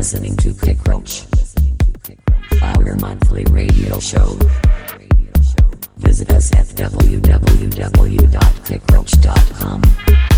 listening to Kick Roach, our monthly radio show. Visit us at www.kickroach.com.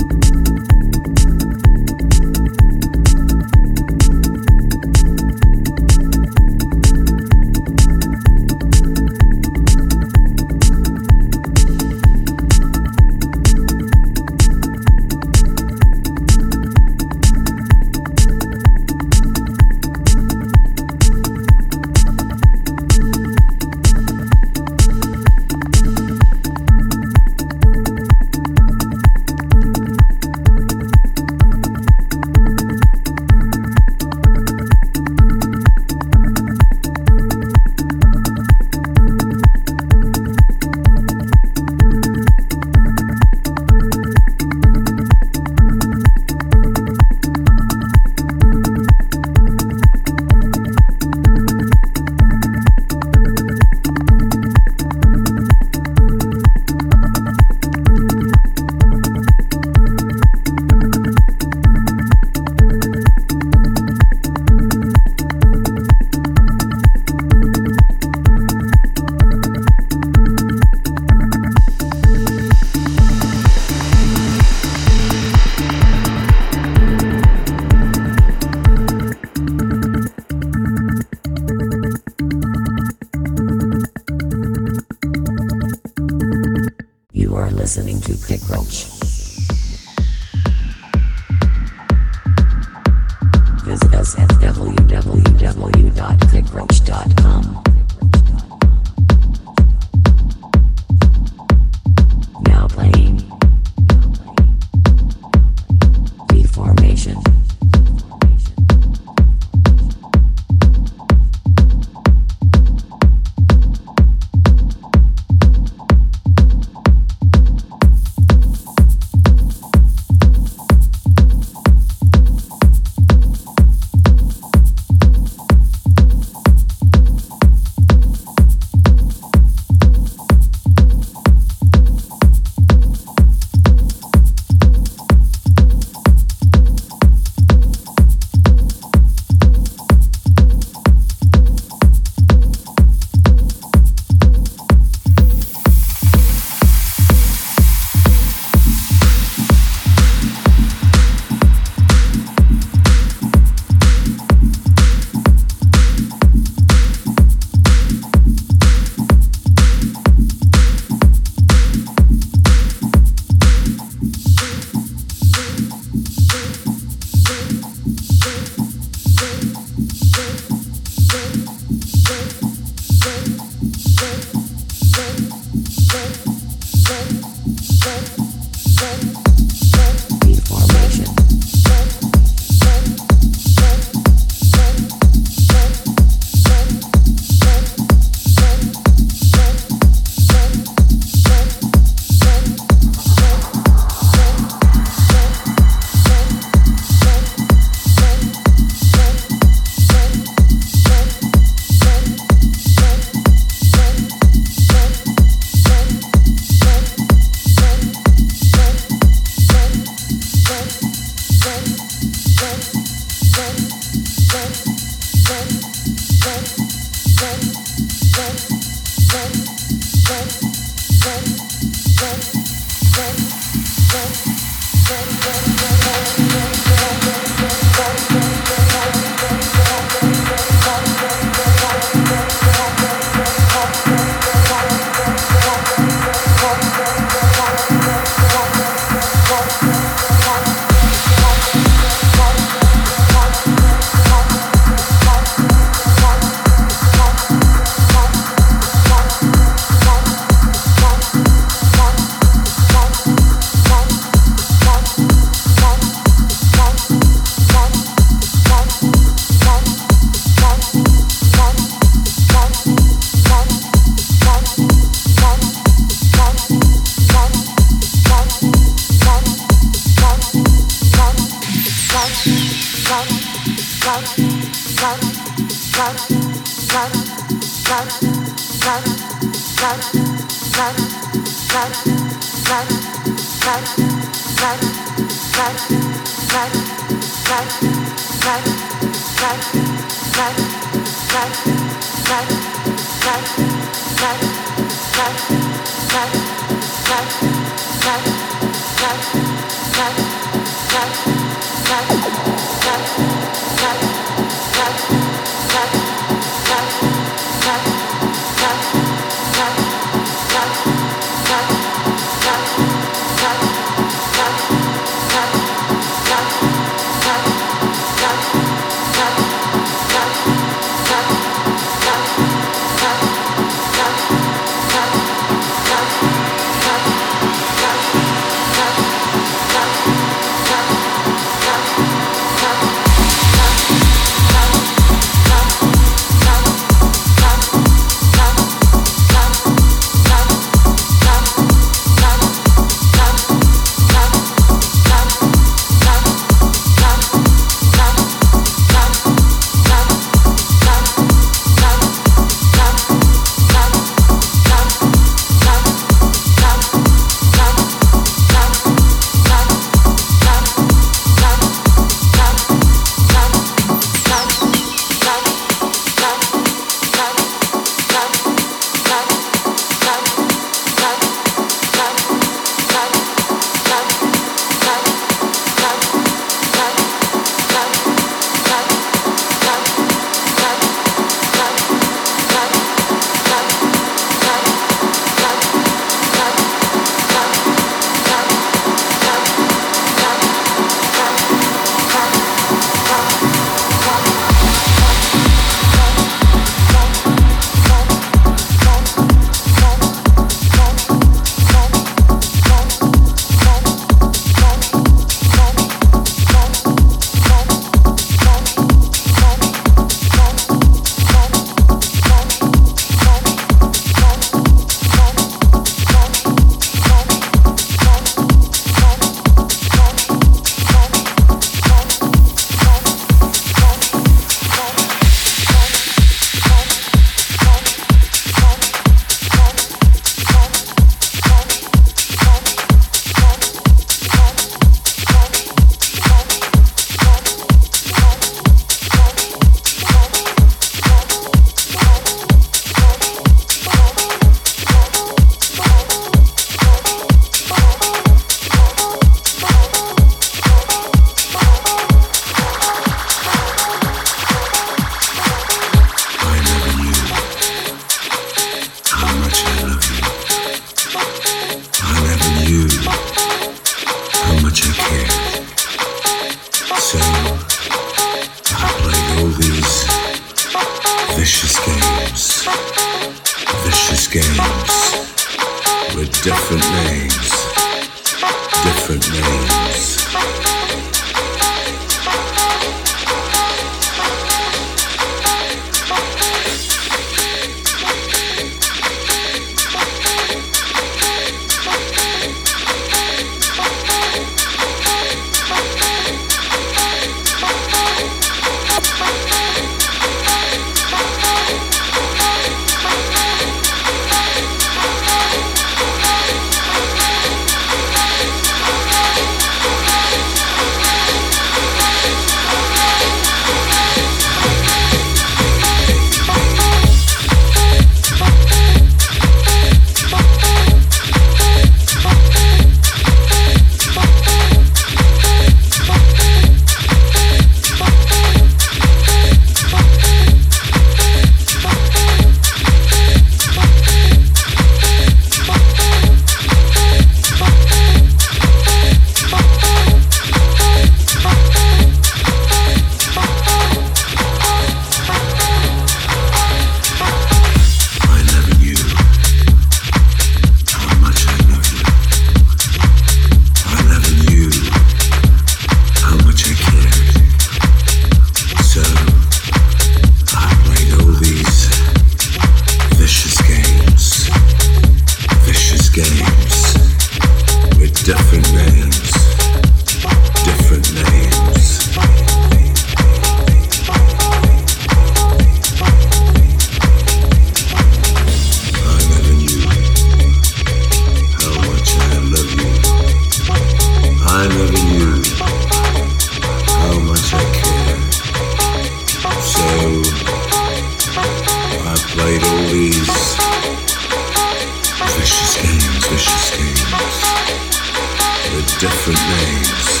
different names,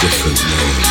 different names.